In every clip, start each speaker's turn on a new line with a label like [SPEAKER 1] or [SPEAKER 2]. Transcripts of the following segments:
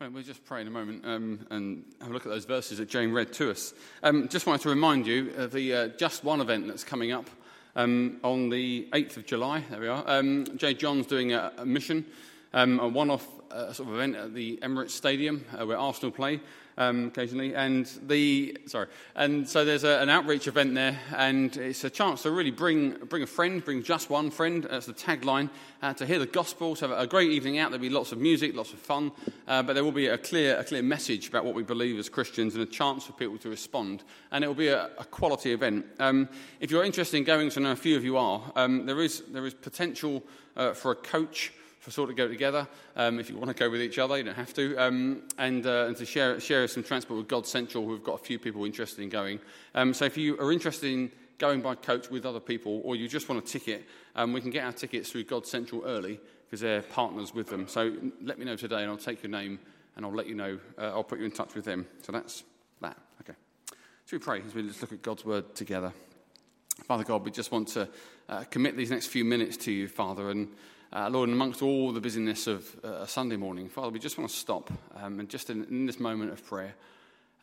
[SPEAKER 1] Well, we'll just pray in a moment um, and have a look at those verses that Jane read to us. Um, just wanted to remind you of the uh, Just One event that's coming up um, on the 8th of July. There we are. Um, J.John's doing a, a mission, um, a one off uh, sort of event at the Emirates Stadium uh, where Arsenal play um, occasionally. And the sorry, and so there's a, an outreach event there, and it's a chance to really bring bring a friend, bring just one friend. That's the tagline uh, to hear the gospel. To have a great evening out. There'll be lots of music, lots of fun, uh, but there will be a clear a clear message about what we believe as Christians, and a chance for people to respond. And it will be a, a quality event. Um, if you're interested in going, so I know a few of you are, um, there is there is potential uh, for a coach sort of go together. Um, if you want to go with each other, you don't have to. Um, and, uh, and to share, share some transport with God Central, we've got a few people interested in going. Um, so if you are interested in going by coach with other people, or you just want a ticket, um, we can get our tickets through God Central early because they're partners with them. So let me know today, and I'll take your name and I'll let you know. Uh, I'll put you in touch with them. So that's that. Okay. So we pray as we just look at God's word together. Father God, we just want to uh, commit these next few minutes to you, Father, and uh, Lord, amongst all the busyness of uh, a Sunday morning, Father, we just want to stop um, and just in, in, this moment of prayer,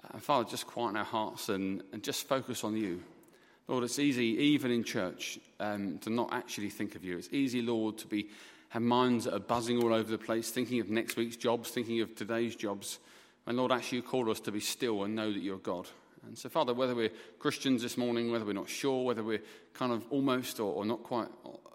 [SPEAKER 1] uh, Father, just quieten our hearts and, and, just focus on you. Lord, it's easy, even in church, um, to not actually think of you. It's easy, Lord, to be have minds that are buzzing all over the place, thinking of next week's jobs, thinking of today's jobs. And Lord, actually, you call us to be still and know that you're God. And so, Father, whether we're Christians this morning, whether we're not sure, whether we're kind of almost or, or not quite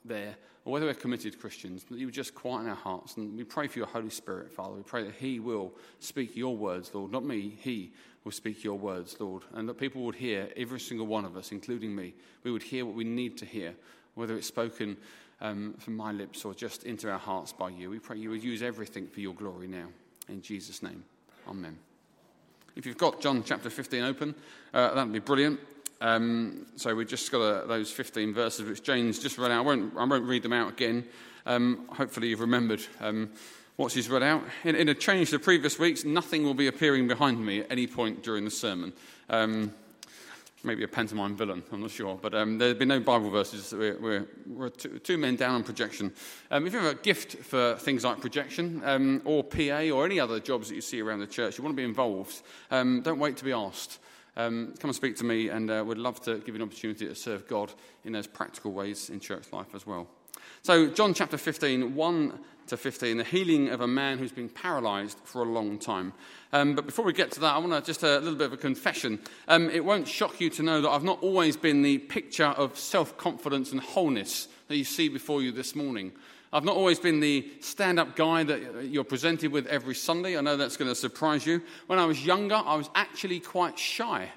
[SPEAKER 1] there, or whether we're committed Christians, that you would just quieten our hearts. And we pray for your Holy Spirit, Father. We pray that He will speak your words, Lord. Not me, He will speak your words, Lord. And that people would hear, every single one of us, including me, we would hear what we need to hear, whether it's spoken um, from my lips or just into our hearts by you. We pray you would use everything for your glory now. In Jesus' name, Amen. If you've got John chapter 15 open, uh, that would be brilliant. Um, so we've just got a, those 15 verses which Jane's just read out. I won't, I won't read them out again. Um, hopefully you've remembered um, what she's read out. In, in, a change to previous weeks, nothing will be appearing behind me at any point during the sermon. Um, maybe a pantomime villain, I'm not sure. But um, there'll be no Bible verses. We're, we're, we're two, two, men down on projection. Um, if you have a gift for things like projection or PA or any other jobs that you see around the church, you want to be involved, don't wait to be asked um, come and speak to me, and uh, we'd love to give you an opportunity to serve God in those practical ways in church life as well. So, John chapter 15, 1 to 15, the healing of a man who's been paralyzed for a long time. Um, but before we get to that, I want to just a little bit of a confession. Um, it won't shock you to know that I've not always been the picture of self confidence and wholeness that you see before you this morning. I've not always been the stand up guy that you're presented with every Sunday. I know that's going to surprise you. When I was younger, I was actually quite shy.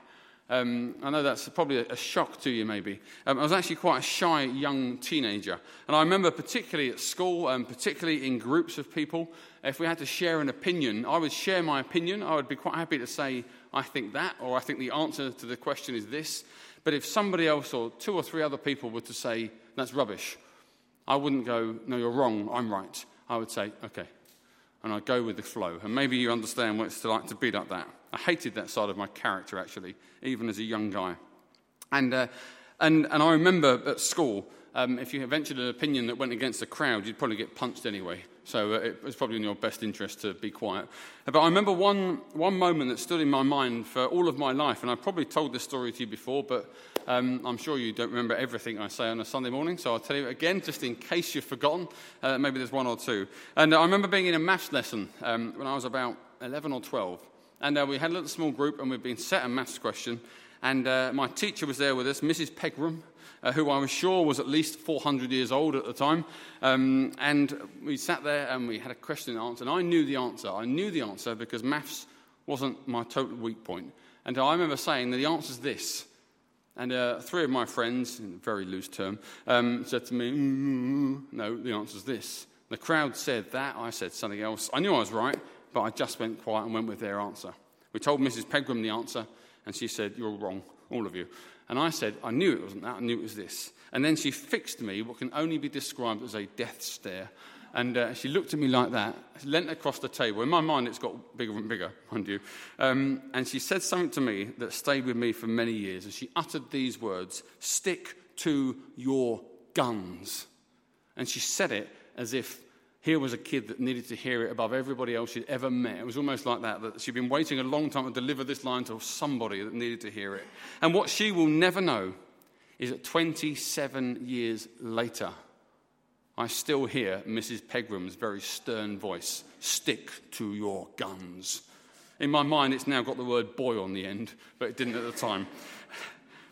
[SPEAKER 1] Um, I know that's probably a, shock to you, maybe. Um, I was actually quite a shy young teenager. And I remember, particularly at school, and particularly in groups of people, if we had to share an opinion, I would share my opinion. I would be quite happy to say, I think that, or I think the answer to the question is this. But if somebody else or two or three other people were to say, that's rubbish, I wouldn't go, no, you're wrong, I'm right. I would say, okay. And I'd go with the flow. And maybe you understand what it's like to be like that. I hated that side of my character, actually, even as a young guy. And, uh, and, and I remember at school, um, if you ventured an opinion that went against the crowd, you'd probably get punched anyway. So uh, it was probably in your best interest to be quiet. But I remember one, one moment that stood in my mind for all of my life, and I probably told this story to you before, but um, I'm sure you don't remember everything I say on a Sunday morning, so I'll tell you again, just in case you've forgotten. Uh, maybe there's one or two. And I remember being in a maths lesson um, when I was about 11 or 12, and uh, we had a little small group, and we'd been set a maths question, and uh, my teacher was there with us, Mrs. Pegram uh, who I was sure was at least 400 years old at the time. Um, and we sat there and we had a question and answer. And I knew the answer. I knew the answer because maths wasn't my total weak point. And I remember saying that the answer is this. And uh, three of my friends, in a very loose term, um, said to me, mm, No, the answer is this. The crowd said that. I said something else. I knew I was right, but I just went quiet and went with their answer. We told Mrs. Pegram the answer, and she said, You're wrong, all of you. And I said, I knew it wasn't that, I knew it was this. And then she fixed me what can only be described as a death stare. And uh, she looked at me like that, leant across the table. In my mind, it's got bigger and bigger, mind you. Um, and she said something to me that stayed with me for many years. And she uttered these words Stick to your guns. And she said it as if Here was a kid that needed to hear it above everybody else she'd ever met. It was almost like that, that she'd been waiting a long time to deliver this line to somebody that needed to hear it. And what she will never know is that 27 years later, I still hear Mrs. Pegram's very stern voice stick to your guns. In my mind, it's now got the word boy on the end, but it didn't at the time.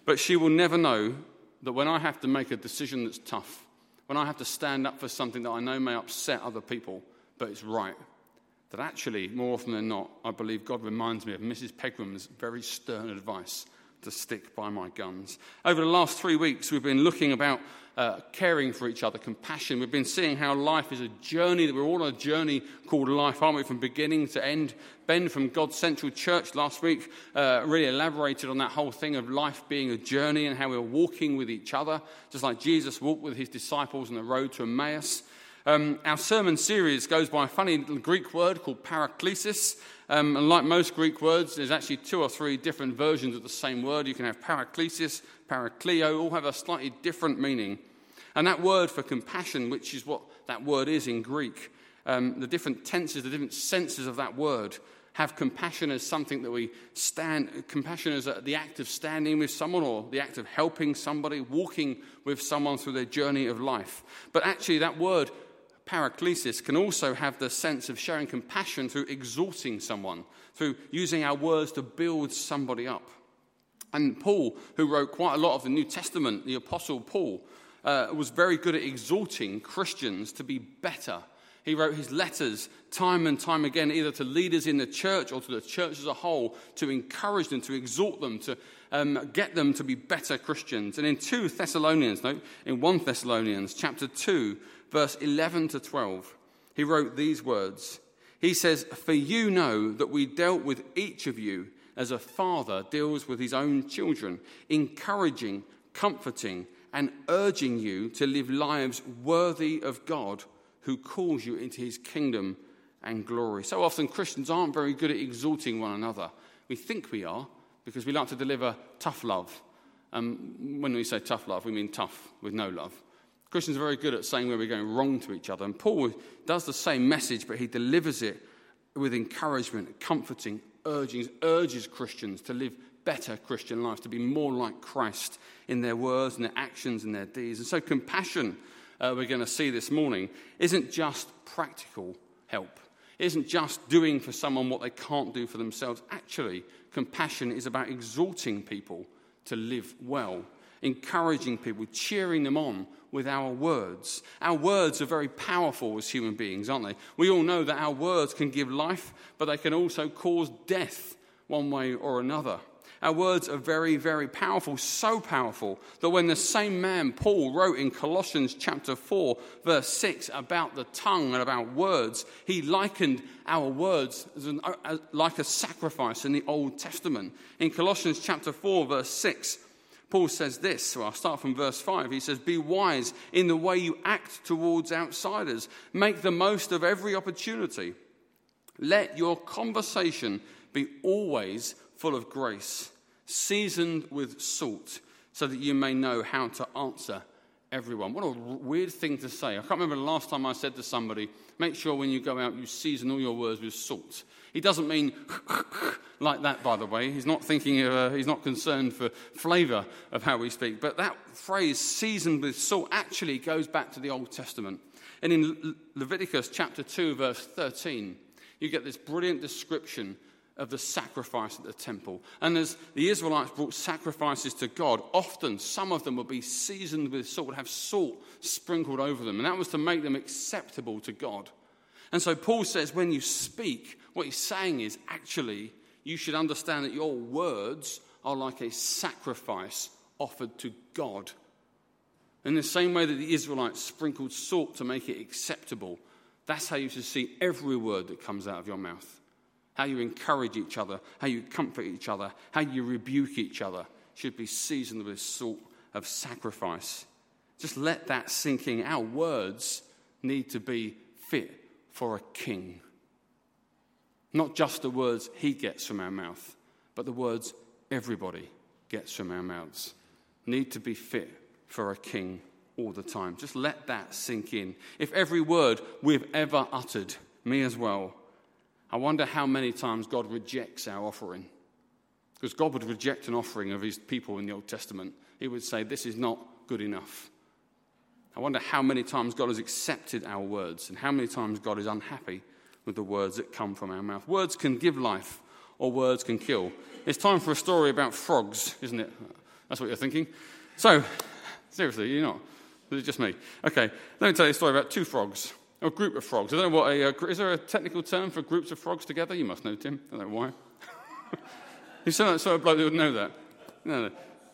[SPEAKER 1] But she will never know that when I have to make a decision that's tough, when I have to stand up for something that I know may upset other people, but it's right, that actually, more often than not, I believe God reminds me of Mrs. Pegram's very stern advice to stick by my guns. Over the last three weeks, we've been looking about uh, caring for each other, compassion. We've been seeing how life is a journey, that we're all on a journey called life, aren't we, from beginning to end. Ben from God's Central Church last week uh, really elaborated on that whole thing of life being a journey and how we're walking with each other, just like Jesus walked with his disciples on the road to Emmaus. Um, our sermon series goes by a funny little Greek word called paraklesis. Um, and like most Greek words, there's actually two or three different versions of the same word. You can have paraklesis, parakleo, all have a slightly different meaning. And that word for compassion, which is what that word is in Greek, um, the different tenses, the different senses of that word have compassion as something that we stand, compassion as the act of standing with someone or the act of helping somebody, walking with someone through their journey of life. But actually, that word paraklesis can also have the sense of showing compassion through exhorting someone, through using our words to build somebody up. And Paul, who wrote quite a lot of the New Testament, the Apostle Paul, uh, was very good at exhorting Christians to be better. He wrote his letters time and time again, either to leaders in the church or to the church as a whole, to encourage them, to exhort them, to um, get them to be better Christians. And in 2 Thessalonians, no, in 1 Thessalonians chapter 2, verse 11 to 12, he wrote these words. He says, For you know that we dealt with each of you as a father deals with his own children, encouraging, comforting, and urging you to live lives worthy of God who calls you into his kingdom and glory. So often Christians aren't very good at exalting one another. We think we are because we like to deliver tough love. Um, when we say tough love, we mean tough with no love. Christians are very good at saying where we're going wrong to each other. And Paul does the same message, but he delivers it with encouragement, comforting, urging, urges Christians to live better Christian lives, to be more like Christ in their words and their actions and their deeds. And so, compassion, uh, we're going to see this morning, isn't just practical help, it isn't just doing for someone what they can't do for themselves. Actually, compassion is about exhorting people to live well, encouraging people, cheering them on with our words. Our words are very powerful as human beings, aren't they? We all know that our words can give life, but they can also cause death one way or another. Our words are very, very powerful, so powerful that when the same man, Paul, wrote in Colossians chapter 4, verse 6 about the tongue and about words, he likened our words as an, as, like a sacrifice in the Old Testament. In Colossians chapter 4, verse 6, Paul says this, so I'll start from verse 5. He says, Be wise in the way you act towards outsiders, make the most of every opportunity. Let your conversation be always full of grace, seasoned with salt, so that you may know how to answer everyone. What a weird thing to say. I can't remember the last time I said to somebody, Make sure when you go out you season all your words with salt. He doesn't mean like that, by the way. He's not thinking of, uh, he's not concerned for flavour of how we speak. But that phrase, seasoned with salt, actually goes back to the Old Testament. And in Leviticus chapter 2, verse 13, you get this brilliant description of the sacrifice at the temple. And as the Israelites brought sacrifices to God, often some of them would be seasoned with salt, would have salt sprinkled over them. And that was to make them acceptable to God. And so Paul says, when you speak, what he's saying is actually, you should understand that your words are like a sacrifice offered to God. In the same way that the Israelites sprinkled salt to make it acceptable, that's how you should see every word that comes out of your mouth. How you encourage each other, how you comfort each other, how you rebuke each other should be seasoned with salt of sacrifice. Just let that sink in. Our words need to be fit for a king. Not just the words he gets from our mouth, but the words everybody gets from our mouths need to be fit for a king. all the time. Just let that sink in. If every word we've ever uttered, me as well, I wonder how many times God rejects our offering. Because God would reject an offering of his people in the Old Testament. He would say, This is not good enough. I wonder how many times God has accepted our words and how many times God is unhappy with the words that come from our mouth. Words can give life or words can kill. It's time for a story about frogs, isn't it? That's what you're thinking. So, seriously, you're not. Is it just me? Okay, let me tell you a story about two frogs, a group of frogs. I don't know what a, uh, is there a technical term for groups of frogs together? You must know, Tim. I don't know why. like sort of bloke that would know that. No, no.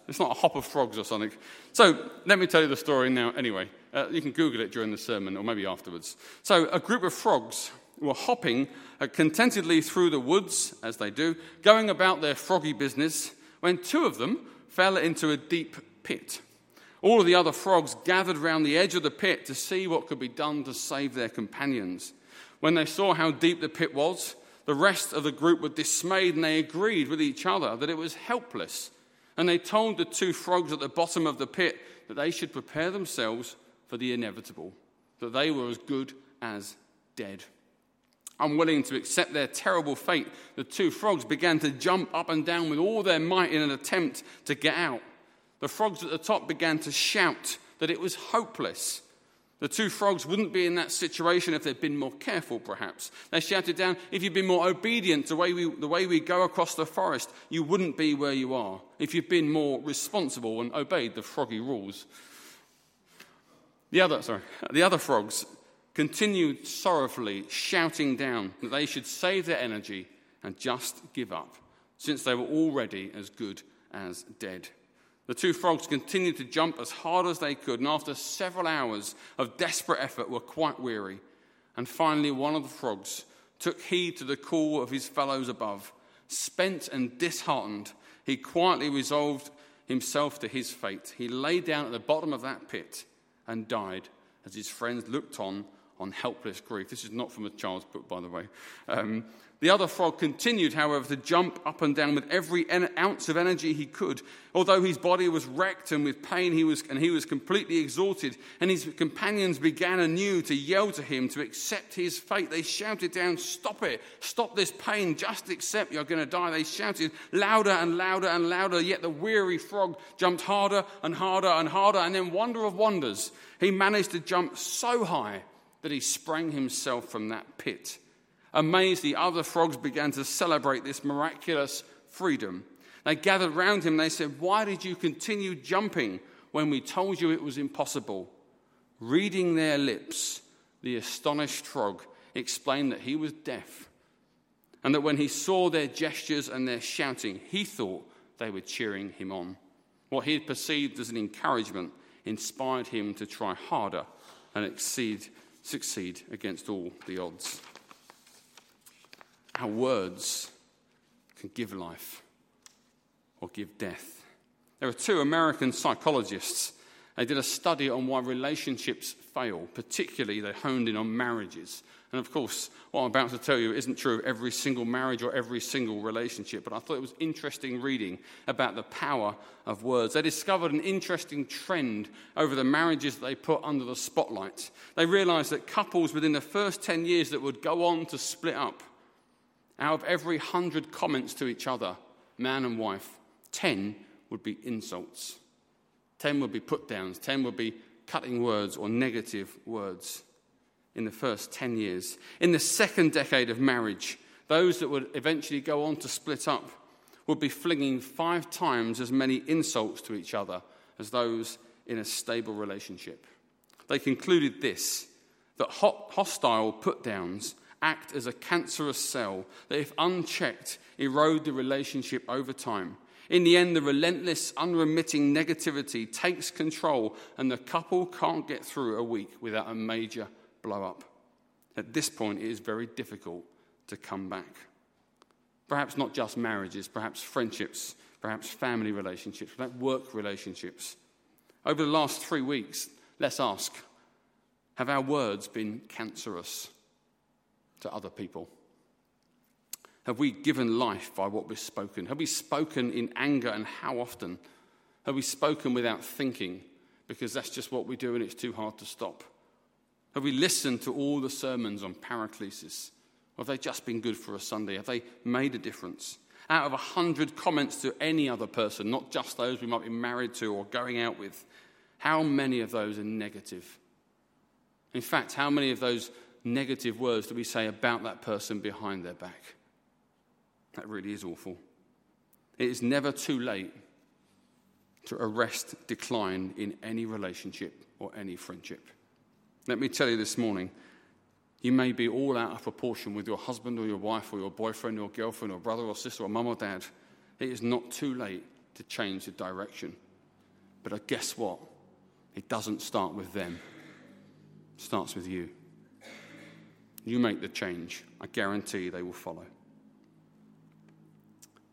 [SPEAKER 1] It's not a hop of frogs or something. So let me tell you the story now anyway. Uh, you can Google it during the sermon or maybe afterwards. So a group of frogs were hopping uh, contentedly through the woods, as they do, going about their froggy business, when two of them fell into a deep pit. All of the other frogs gathered round the edge of the pit to see what could be done to save their companions. When they saw how deep the pit was, the rest of the group were dismayed and they agreed with each other that it was helpless and they told the two frogs at the bottom of the pit that they should prepare themselves for the inevitable, that they were as good as dead. Unwilling to accept their terrible fate, the two frogs began to jump up and down with all their might in an attempt to get out. The frogs at the top began to shout that it was hopeless the two frogs wouldn't be in that situation if they'd been more careful, perhaps. They shouted down, If you'd been more obedient to the way, we, the way we go across the forest, you wouldn't be where you are. If you'd been more responsible and obeyed the froggy rules. The other, sorry, the other frogs continued sorrowfully shouting down that they should save their energy and just give up, since they were already as good as dead. The two frogs continued to jump as hard as they could, and after several hours of desperate effort, were quite weary. And finally, one of the frogs took heed to the call of his fellows above. Spent and disheartened, he quietly resolved himself to his fate. He lay down at the bottom of that pit and died as his friends looked on on helpless grief. This is not from a child's book, by the way. Um, the other frog continued, however, to jump up and down with every ounce of energy he could. Although his body was wrecked and with pain, he was, and he was completely exhausted, and his companions began anew to yell to him to accept his fate. They shouted down, Stop it! Stop this pain! Just accept you're going to die. They shouted louder and louder and louder, yet the weary frog jumped harder and harder and harder, and then, wonder of wonders, he managed to jump so high that he sprang himself from that pit Amazed, the other frogs began to celebrate this miraculous freedom. They gathered round him. They said, Why did you continue jumping when we told you it was impossible? Reading their lips, the astonished frog explained that he was deaf and that when he saw their gestures and their shouting, he thought they were cheering him on. What he had perceived as an encouragement inspired him to try harder and exceed, succeed against all the odds. Our words can give life or give death. There are two American psychologists. They did a study on why relationships fail, particularly they honed in on marriages. And of course, what I'm about to tell you isn't true of every single marriage or every single relationship, but I thought it was interesting reading about the power of words. They discovered an interesting trend over the marriages that they put under the spotlight. They realized that couples within the first 10 years that would go on to split up out of every hundred comments to each other, man and wife, 10 would be insults. 10 would be put downs. 10 would be cutting words or negative words in the first 10 years. In the second decade of marriage, those that would eventually go on to split up would be flinging five times as many insults to each other as those in a stable relationship. They concluded this that hostile put downs act as a cancerous cell that, if unchecked, erode the relationship over time. In the end, the relentless, unremitting negativity takes control, and the couple can't get through a week without a major blow up. At this point, it is very difficult to come back. Perhaps not just marriages, perhaps friendships, perhaps family relationships, perhaps work relationships. Over the last three weeks, let's ask have our words been cancerous? To other people? Have we given life by what we've spoken? Have we spoken in anger and how often? Have we spoken without thinking, because that's just what we do and it's too hard to stop? Have we listened to all the sermons on paraclesis? Have they just been good for a Sunday? Have they made a difference? Out of a hundred comments to any other person, not just those we might be married to or going out with, how many of those are negative? In fact, how many of those negative words that we say about that person behind their back? That really is awful. It is never too late to arrest decline in any relationship or any friendship. Let me tell you this morning you may be all out of proportion with your husband or your wife or your boyfriend or girlfriend or brother or sister or mum or dad. It is not too late to change the direction. But guess what? It doesn't start with them, it starts with you. You make the change. I guarantee they will follow.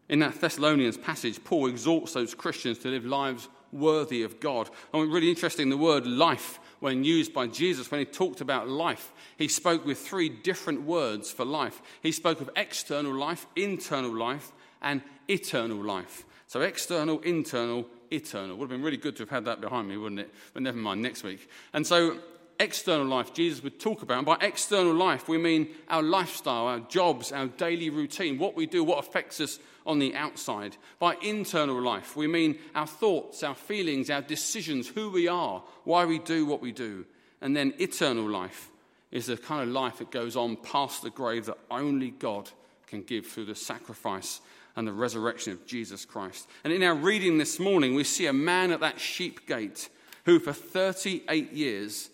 [SPEAKER 1] In that Thessalonians passage, Paul exhorts those Christians to live lives worthy of God. And really interesting, the word life, when used by Jesus, when he talked about life, he spoke with three different words for life. He spoke of external life, internal life, and eternal life. So external, internal, eternal. Would have been really good to have had that behind me, wouldn't it? But never mind, next week. And so external life Jesus would talk about. And by external life, we mean our lifestyle, our jobs, our daily routine, what we do, what affects us on the outside. By internal life, we mean our thoughts, our feelings, our decisions, who we are, why we do what we do. And then eternal life is the kind of life that goes on past the grave that only God can give through the sacrifice and the resurrection of Jesus Christ. And in our reading this morning, we see a man at that sheep gate who, for 38 years,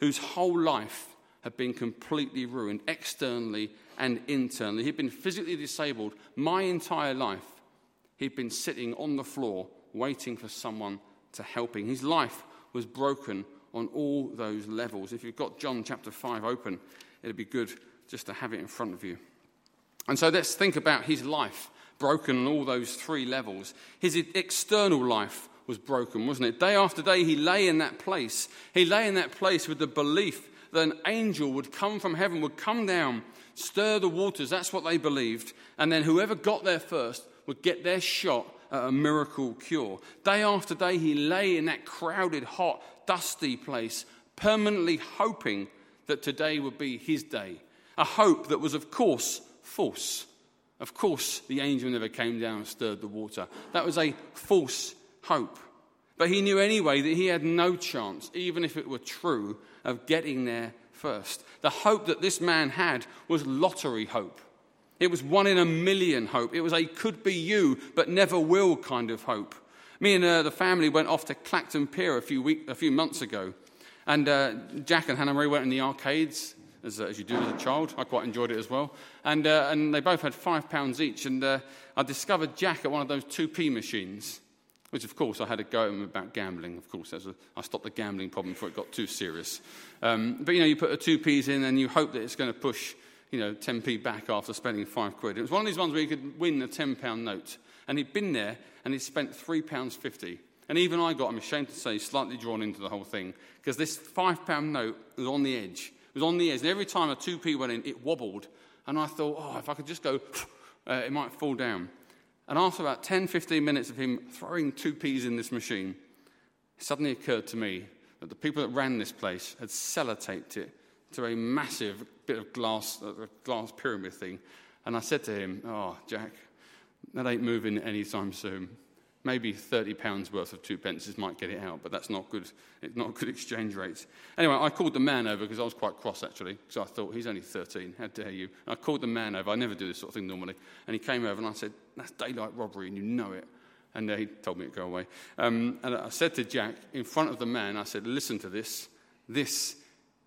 [SPEAKER 1] whose whole life had been completely ruined, externally and internally. He'd been physically disabled my entire life. He'd been sitting on the floor waiting for someone to help him. His life was broken on all those levels. If you've got John chapter 5 open, it'd be good just to have it in front of you. And so let's think about his life broken on all those three levels. His external life was broken, wasn't it? Day after day, he lay in that place. He lay in that place with the belief that an angel would come from heaven, would come down, stir the waters. That's what they believed. And then whoever got there first would get their shot at a miracle cure. Day after day, he lay in that crowded, hot, dusty place, permanently hoping that today would be his day. A hope that was, of course, false. Of course, the angel never came down and stirred the water. That was a false hope. But he knew anyway that he had no chance, even if it were true, of getting there first. The hope that this man had was lottery hope. It was one in a million hope. It was a could be you, but never will kind of hope. Me and uh, the family went off to Clacton Pier a few, week, a few months ago. And uh, Jack and Hannah Marie went in the arcades, as, uh, as, you do as a child. I quite enjoyed it as well. And, uh, and they both had five pounds each. And uh, I discovered Jack at one of those 2p machines. Which, of course, I had a go at him about gambling. Of course, a, I stopped the gambling problem before it got too serious. Um, but, you know, you put a 2p's in and you hope that it's going to push, you know, 10p back after spending five quid. It was one of these ones where you could win a £10 note. And he'd been there and he'd spent £3.50. And even I got, I'm ashamed to say, slightly drawn into the whole thing because this £5 note was on the edge. It was on the edge. And every time a 2p went in, it wobbled. And I thought, oh, if I could just go, uh, it might fall down. And after about 10, 15 minutes of him throwing 2p's in this machine, it suddenly occurred to me that the people that ran this place had sellotaped it to a massive bit of glass, a glass pyramid thing. And I said to him, Oh, Jack, that ain't moving anytime soon. Maybe £30 worth of two pences might get it out, but that's not good. It's not good exchange rates. Anyway, I called the man over because I was quite cross actually, because I thought he's only 13. How dare you? And I called the man over. I never do this sort of thing normally. And he came over and I said, That's daylight robbery and you know it. And he told me to go away. Um, and I said to Jack, in front of the man, I said, Listen to this. This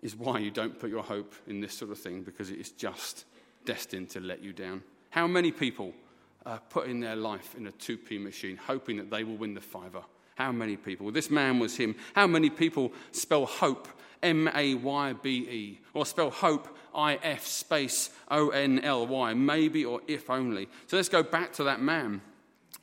[SPEAKER 1] is why you don't put your hope in this sort of thing because it is just destined to let you down. How many people uh, putting their life in a 2p machine, hoping that they will win the fiver. How many people? This man was him. How many people spell hope M A Y B E or spell hope I F space O N L Y, maybe or if only? So let's go back to that man.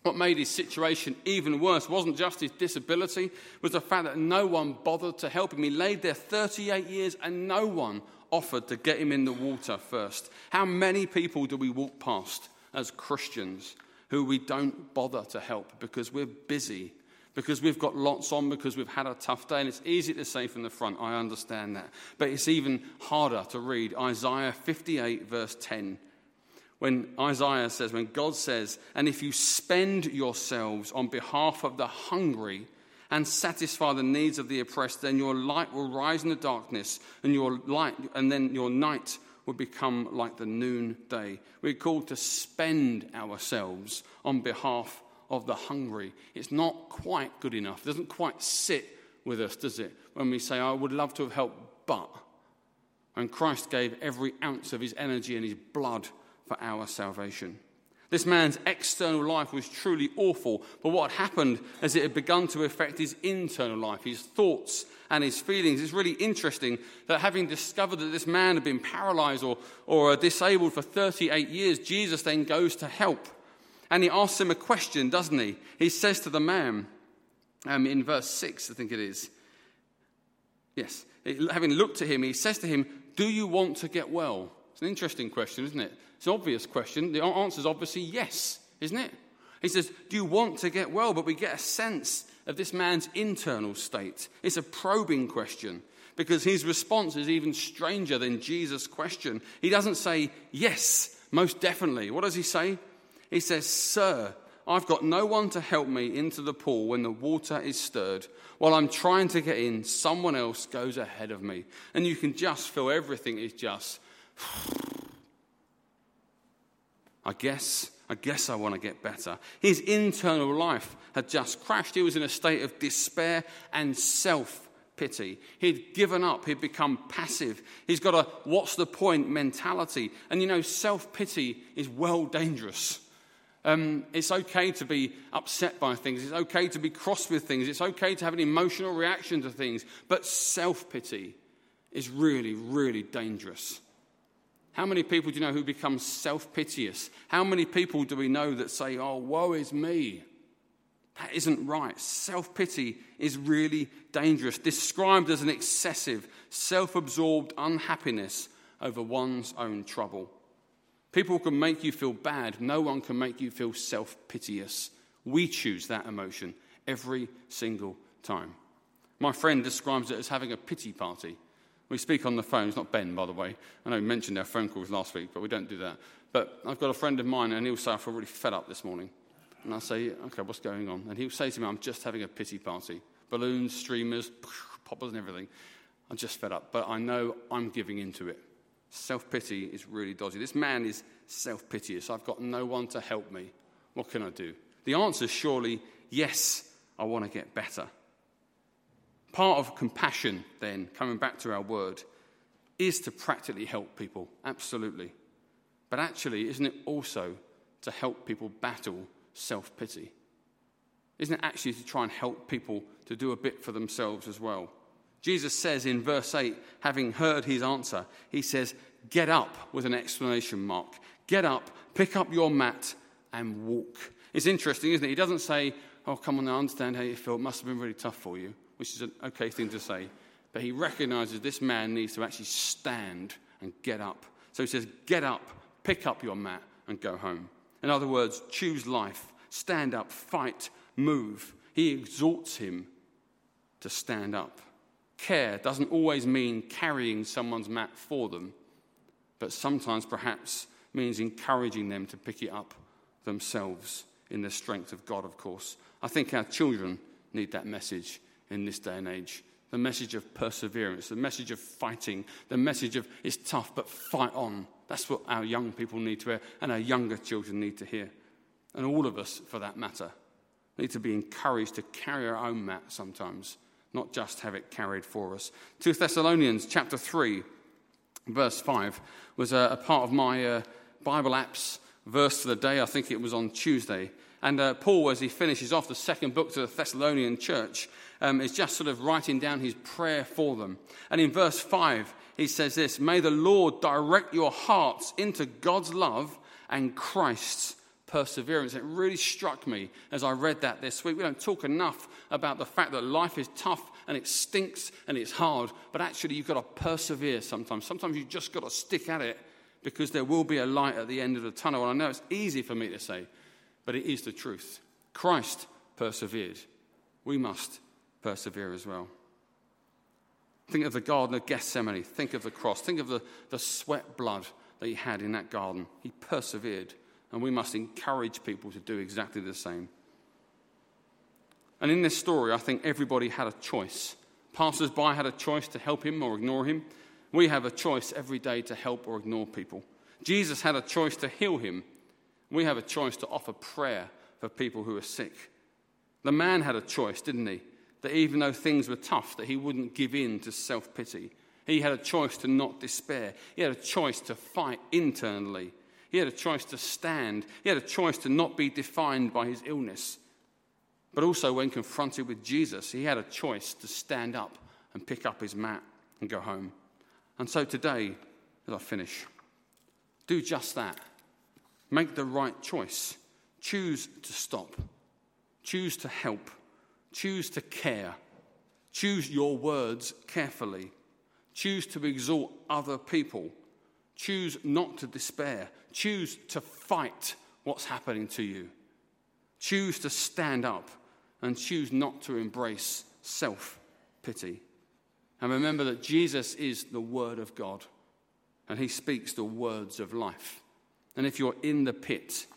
[SPEAKER 1] What made his situation even worse wasn't just his disability, was the fact that no one bothered to help him. He laid there 38 years and no one offered to get him in the water first. How many people do we walk past as Christians who we don't bother to help because we're busy because we've got lots on, because we've had a tough day, and it's easy to say from the front, I understand that. But it's even harder to read Isaiah 58, verse 10. When Isaiah says, when God says, and if you spend yourselves on behalf of the hungry and satisfy the needs of the oppressed, then your light will rise in the darkness, and your light, and then your night will become like the noonday. We're called to spend ourselves on behalf of the hungry. It's not quite good enough. It doesn't quite sit with us, does it? When we say, I would love to have helped, but. And Christ gave every ounce of his energy and his blood for our salvation. This man's external life was truly awful, but what happened as it had begun to affect his internal life, his thoughts and his feelings. It's really interesting that having discovered that this man had been paralyzed or, or disabled for 38 years, Jesus then goes to help. And he asks him a question, doesn't he? He says to the man, um, in verse 6, I think it is, yes, having looked at him, he says to him, Do you want to get well? It's an interesting question, isn't it? It's an obvious question. The answer is obviously yes, isn't it? He says, Do you want to get well? But we get a sense of this man's internal state. It's a probing question because his response is even stranger than Jesus' question. He doesn't say, Yes, most definitely. What does he say? He says, Sir, I've got no one to help me into the pool when the water is stirred. While I'm trying to get in, someone else goes ahead of me. And you can just feel everything is just. I guess, I guess I want to get better. His internal life had just crashed. He was in a state of despair and self pity. He'd given up, he'd become passive. He's got a what's the point mentality. And you know, self pity is well dangerous. Um, it's okay to be upset by things. It's okay to be cross with things. It's okay to have an emotional reaction to things. But self pity is really, really dangerous. How many people do you know who become self piteous? How many people do we know that say, Oh, woe is me? That isn't right. Self pity is really dangerous, described as an excessive, self absorbed unhappiness over one's own trouble. People can make you feel bad, no one can make you feel self piteous. We choose that emotion every single time. My friend describes it as having a pity party. We speak on the phone. It's not Ben, by the way. I know we mentioned our phone calls last week, but we don't do that. But I've got a friend of mine, and he'll say, I feel really fed up this morning. And I say, okay, what's going on? And he'll say to me, I'm just having a pity party. Balloons, streamers, poppers, and everything. I'm just fed up. But I know I'm giving into it. Self pity is really dodgy. This man is self piteous. I've got no one to help me. What can I do? The answer is surely yes, I want to get better. Part of compassion, then, coming back to our word, is to practically help people, absolutely. But actually, isn't it also to help people battle self pity? Isn't it actually to try and help people to do a bit for themselves as well? Jesus says in verse 8, having heard his answer, he says, Get up with an exclamation mark. Get up, pick up your mat, and walk. It's interesting, isn't it? He doesn't say, Oh, come on, I understand how you feel. It must have been really tough for you, which is an okay thing to say. But he recognizes this man needs to actually stand and get up. So he says, Get up, pick up your mat, and go home. In other words, choose life, stand up, fight, move. He exhorts him to stand up. Care doesn't always mean carrying someone's mat for them, but sometimes perhaps means encouraging them to pick it up themselves in the strength of God, of course. I think our children need that message in this day and age. The message of perseverance, the message of fighting, the message of it's tough, but fight on. That's what our young people need to hear, and our younger children need to hear. And all of us, for that matter, need to be encouraged to carry our own mat sometimes not just have it carried for us. 2 Thessalonians chapter 3, verse 5 was a, a part of my uh, Bible apps verse for the day. I think it was on Tuesday. And uh, Paul, as he finishes off the second book to the Thessalonian church, um, is just sort of writing down his prayer for them. And in verse 5, he says this May the Lord direct your hearts into God's love and Christ's perseverance. It really struck me as I read that this week. We don't talk enough about the fact that life is tough and it stinks and it's hard, but actually you've got to persevere sometimes. Sometimes you've just got to stick at it because there will be a light at the end of the tunnel. And I know it's easy for me to say, but it is the truth. Christ persevered. we must persevere as well. Think of the Garden of Gethsemane. Think of the cross. Think of the, the sweat blood that he had in that garden. He persevered, and we must encourage people to do exactly the same. And in this story, I think everybody had a choice. Passers by had a choice to help him or ignore him. We have a choice every day to help or ignore people. Jesus had a choice to heal him. We have a choice to offer prayer for people who are sick. The man had a choice, didn't he? That even though things were tough, that he wouldn't give in to self pity. He had a choice to not despair. He had a choice to fight internally. He had a choice to stand. He had a choice to not be defined by his illness. But also, when confronted with Jesus, he had a choice to stand up and pick up his mat and go home. And so today, as I finish, do just that. Make the right choice. Choose to stop. Choose to help. Choose to care. Choose your words carefully. Choose to exhort other people. Choose not to despair. Choose to fight what's happening to you. Choose to stand up and choose not to embrace self pity. And remember that Jesus is the Word of God and He speaks the words of life. And if you're in the pit,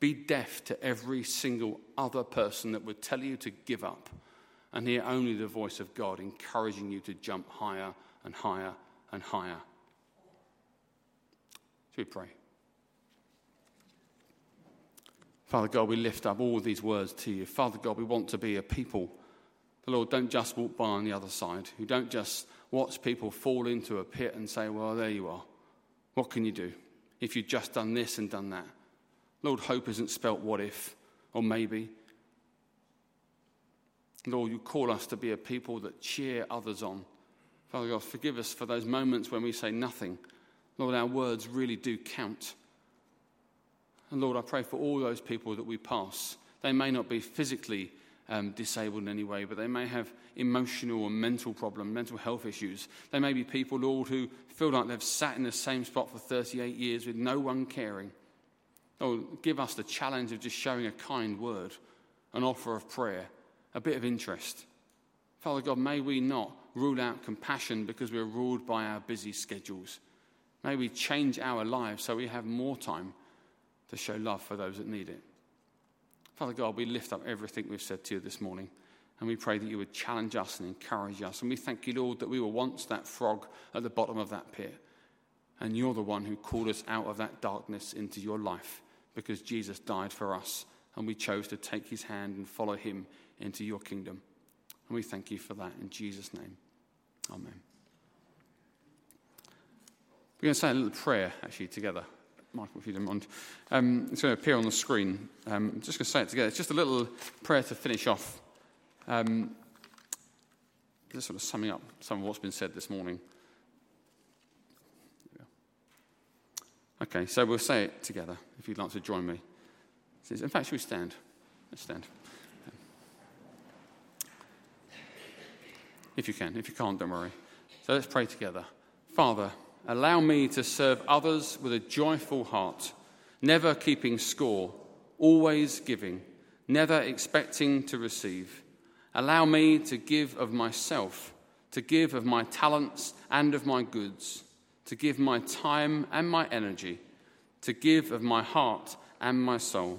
[SPEAKER 1] be deaf to every single other person that would tell you to give up and hear only the voice of God encouraging you to jump higher and higher and higher. Should we pray? Father God, we lift up all these words to you. Father God, we want to be a people. The Lord, don't just walk by on the other side, who don't just watch people fall into a pit and say, Well, there you are. What can you do if you've just done this and done that? Lord, hope isn't spelt what if or maybe. Lord, you call us to be a people that cheer others on. Father God, forgive us for those moments when we say nothing. Lord, our words really do count. And Lord, I pray for all those people that we pass. They may not be physically um, disabled in any way, but they may have emotional or mental problems, mental health issues. They may be people, Lord, who feel like they've sat in the same spot for 38 years with no one caring. Lord, give us the challenge of just showing a kind word, an offer of prayer, a bit of interest. Father God, may we not rule out compassion because we're ruled by our busy schedules. May we change our lives so we have more time to show love for those that need it. Father God, we lift up everything we've said to you this morning. And we pray that you would challenge us and encourage us. And we thank you, Lord, that we were once that frog at the bottom of that pit. And you're the one who called us out of that darkness into your life because Jesus died for us. And we chose to take his hand and follow him into your kingdom. And we thank you for that in Jesus' name. Amen. We're going to say a little prayer actually together. Michael, if you don't mind. Um, it's going to appear on the screen. Um, I'm just going to say it together. It's just a little prayer to finish off. Um, just sort of summing up some of what's been said this morning. Okay, so we'll say it together if you'd like to join me. In fact, should we stand? Let's stand. If you can. If you can't, don't worry. So let's pray together. Father, Allow me to serve others with a joyful heart, never keeping score, always giving, never expecting to receive. Allow me to give of myself, to give of my talents and of my goods, to give my time and my energy, to give of my heart and my soul.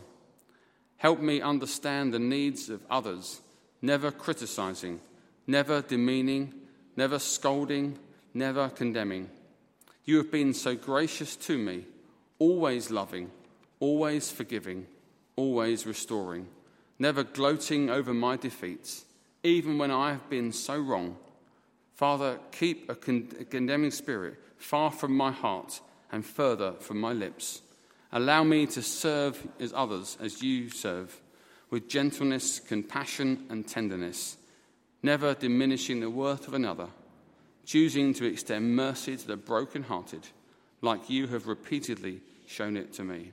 [SPEAKER 1] Help me understand the needs of others, never criticizing, never demeaning, never scolding, never condemning you have been so gracious to me, always loving, always forgiving, always restoring, never gloating over my defeats, even when I have been so wrong. Father, keep a condemning spirit far from my heart and further from my lips. Allow me to serve as others as you serve, with gentleness, compassion, and tenderness, never diminishing the worth of another choosing to extend mercy to the brokenhearted, like you have repeatedly shown it to me.